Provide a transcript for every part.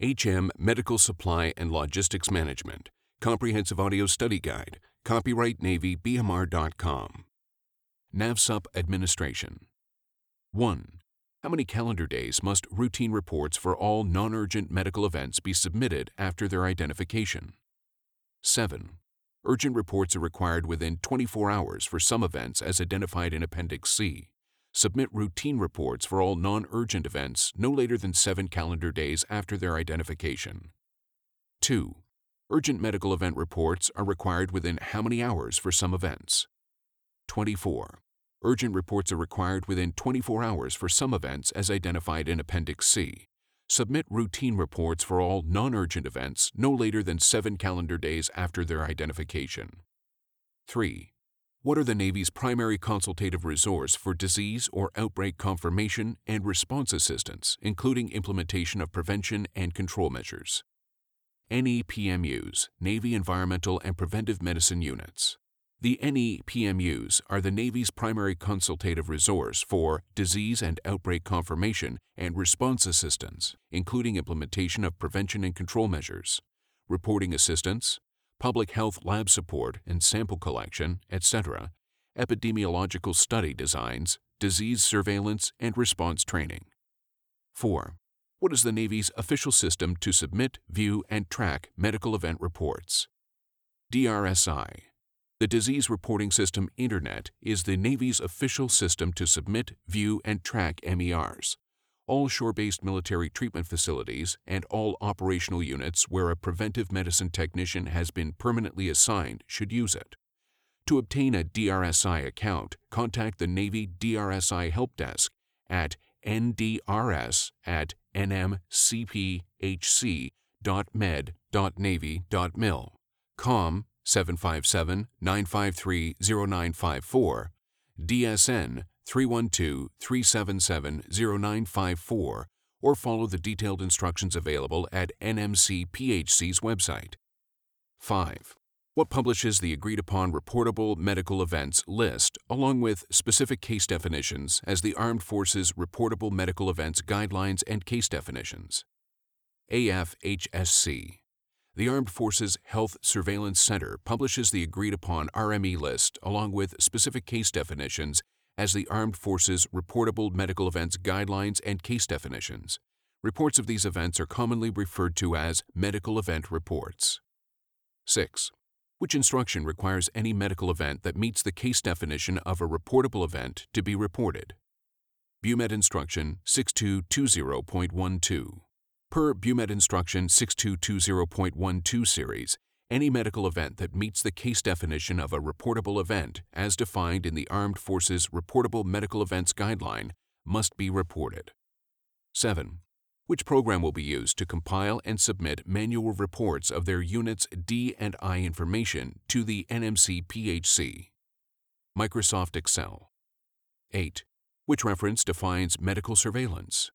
HM Medical Supply and Logistics Management, Comprehensive Audio Study Guide, copyright Navy BMR.com. NAVSUP Administration 1. How many calendar days must routine reports for all non urgent medical events be submitted after their identification? 7. Urgent reports are required within 24 hours for some events as identified in Appendix C. Submit routine reports for all non urgent events no later than seven calendar days after their identification. 2. Urgent medical event reports are required within how many hours for some events? 24. Urgent reports are required within 24 hours for some events as identified in Appendix C. Submit routine reports for all non urgent events no later than seven calendar days after their identification. 3. What are the Navy's primary consultative resource for disease or outbreak confirmation and response assistance, including implementation of prevention and control measures? NEPMUs, Navy Environmental and Preventive Medicine Units. The NEPMUs are the Navy's primary consultative resource for disease and outbreak confirmation and response assistance, including implementation of prevention and control measures, reporting assistance, public health lab support and sample collection, etc., epidemiological study designs, disease surveillance, and response training. 4. What is the Navy's official system to submit, view, and track medical event reports? DRSI the Disease Reporting System Internet is the Navy's official system to submit, view, and track MERs. All shore based military treatment facilities and all operational units where a preventive medicine technician has been permanently assigned should use it. To obtain a DRSI account, contact the Navy DRSI Help Desk at ndrs at nmcphc.med.navy.mil. Com 757 953 0954, DSN 312 377 0954, or follow the detailed instructions available at NMC-PHC's website. 5. What publishes the agreed upon reportable medical events list along with specific case definitions as the Armed Forces Reportable Medical Events Guidelines and Case Definitions? AFHSC the Armed Forces Health Surveillance Center publishes the agreed upon RME list along with specific case definitions as the Armed Forces Reportable Medical Events Guidelines and Case Definitions. Reports of these events are commonly referred to as medical event reports. 6. Which instruction requires any medical event that meets the case definition of a reportable event to be reported? BUMED Instruction 6220.12. Per BUMED Instruction 6220.12 series, any medical event that meets the case definition of a reportable event as defined in the Armed Forces Reportable Medical Events Guideline must be reported. 7. Which program will be used to compile and submit manual reports of their unit's D and I information to the NMC PHC? Microsoft Excel. 8. Which reference defines medical surveillance?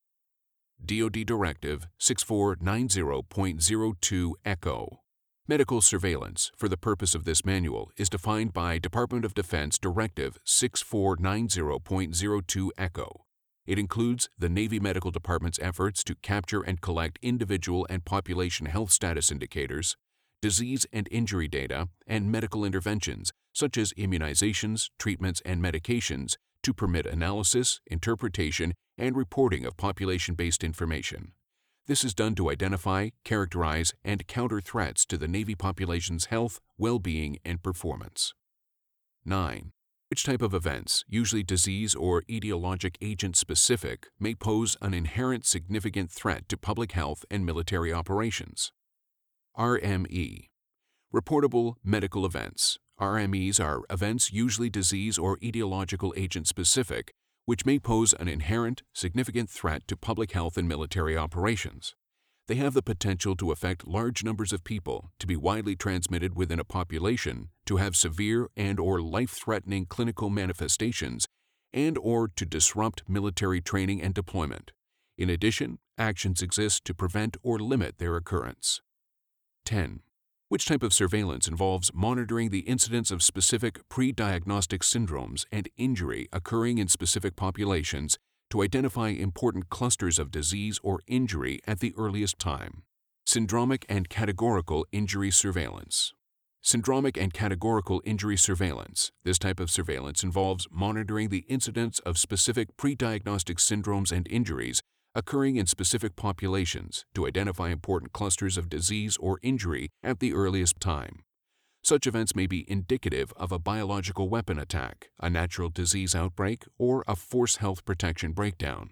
DoD Directive 6490.02 Echo. Medical surveillance for the purpose of this manual is defined by Department of Defense Directive 6490.02 Echo. It includes the Navy Medical Department's efforts to capture and collect individual and population health status indicators, disease and injury data, and medical interventions such as immunizations, treatments, and medications to permit analysis, interpretation, and reporting of population based information. This is done to identify, characterize, and counter threats to the Navy population's health, well being, and performance. 9. Which type of events, usually disease or etiologic agent specific, may pose an inherent significant threat to public health and military operations? RME Reportable Medical Events RMEs are events usually disease or etiological agent specific, which may pose an inherent, significant threat to public health and military operations. They have the potential to affect large numbers of people, to be widely transmitted within a population, to have severe and or life-threatening clinical manifestations, and or to disrupt military training and deployment. In addition, actions exist to prevent or limit their occurrence. 10. Which type of surveillance involves monitoring the incidence of specific pre-diagnostic syndromes and injury occurring in specific populations to identify important clusters of disease or injury at the earliest time? Syndromic and categorical injury surveillance. Syndromic and categorical injury surveillance. This type of surveillance involves monitoring the incidence of specific pre-diagnostic syndromes and injuries occurring in specific populations to identify important clusters of disease or injury at the earliest time. Such events may be indicative of a biological weapon attack, a natural disease outbreak, or a force health protection breakdown.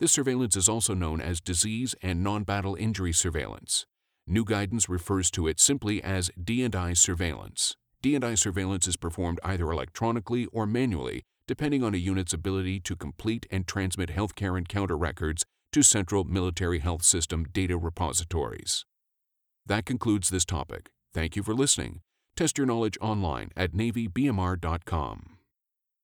This surveillance is also known as disease and non-battle injury surveillance. New guidance refers to it simply as D&I surveillance. D&I surveillance is performed either electronically or manually, depending on a unit's ability to complete and transmit healthcare encounter records to central military health system data repositories. That concludes this topic. Thank you for listening. Test your knowledge online at NavyBMR.com.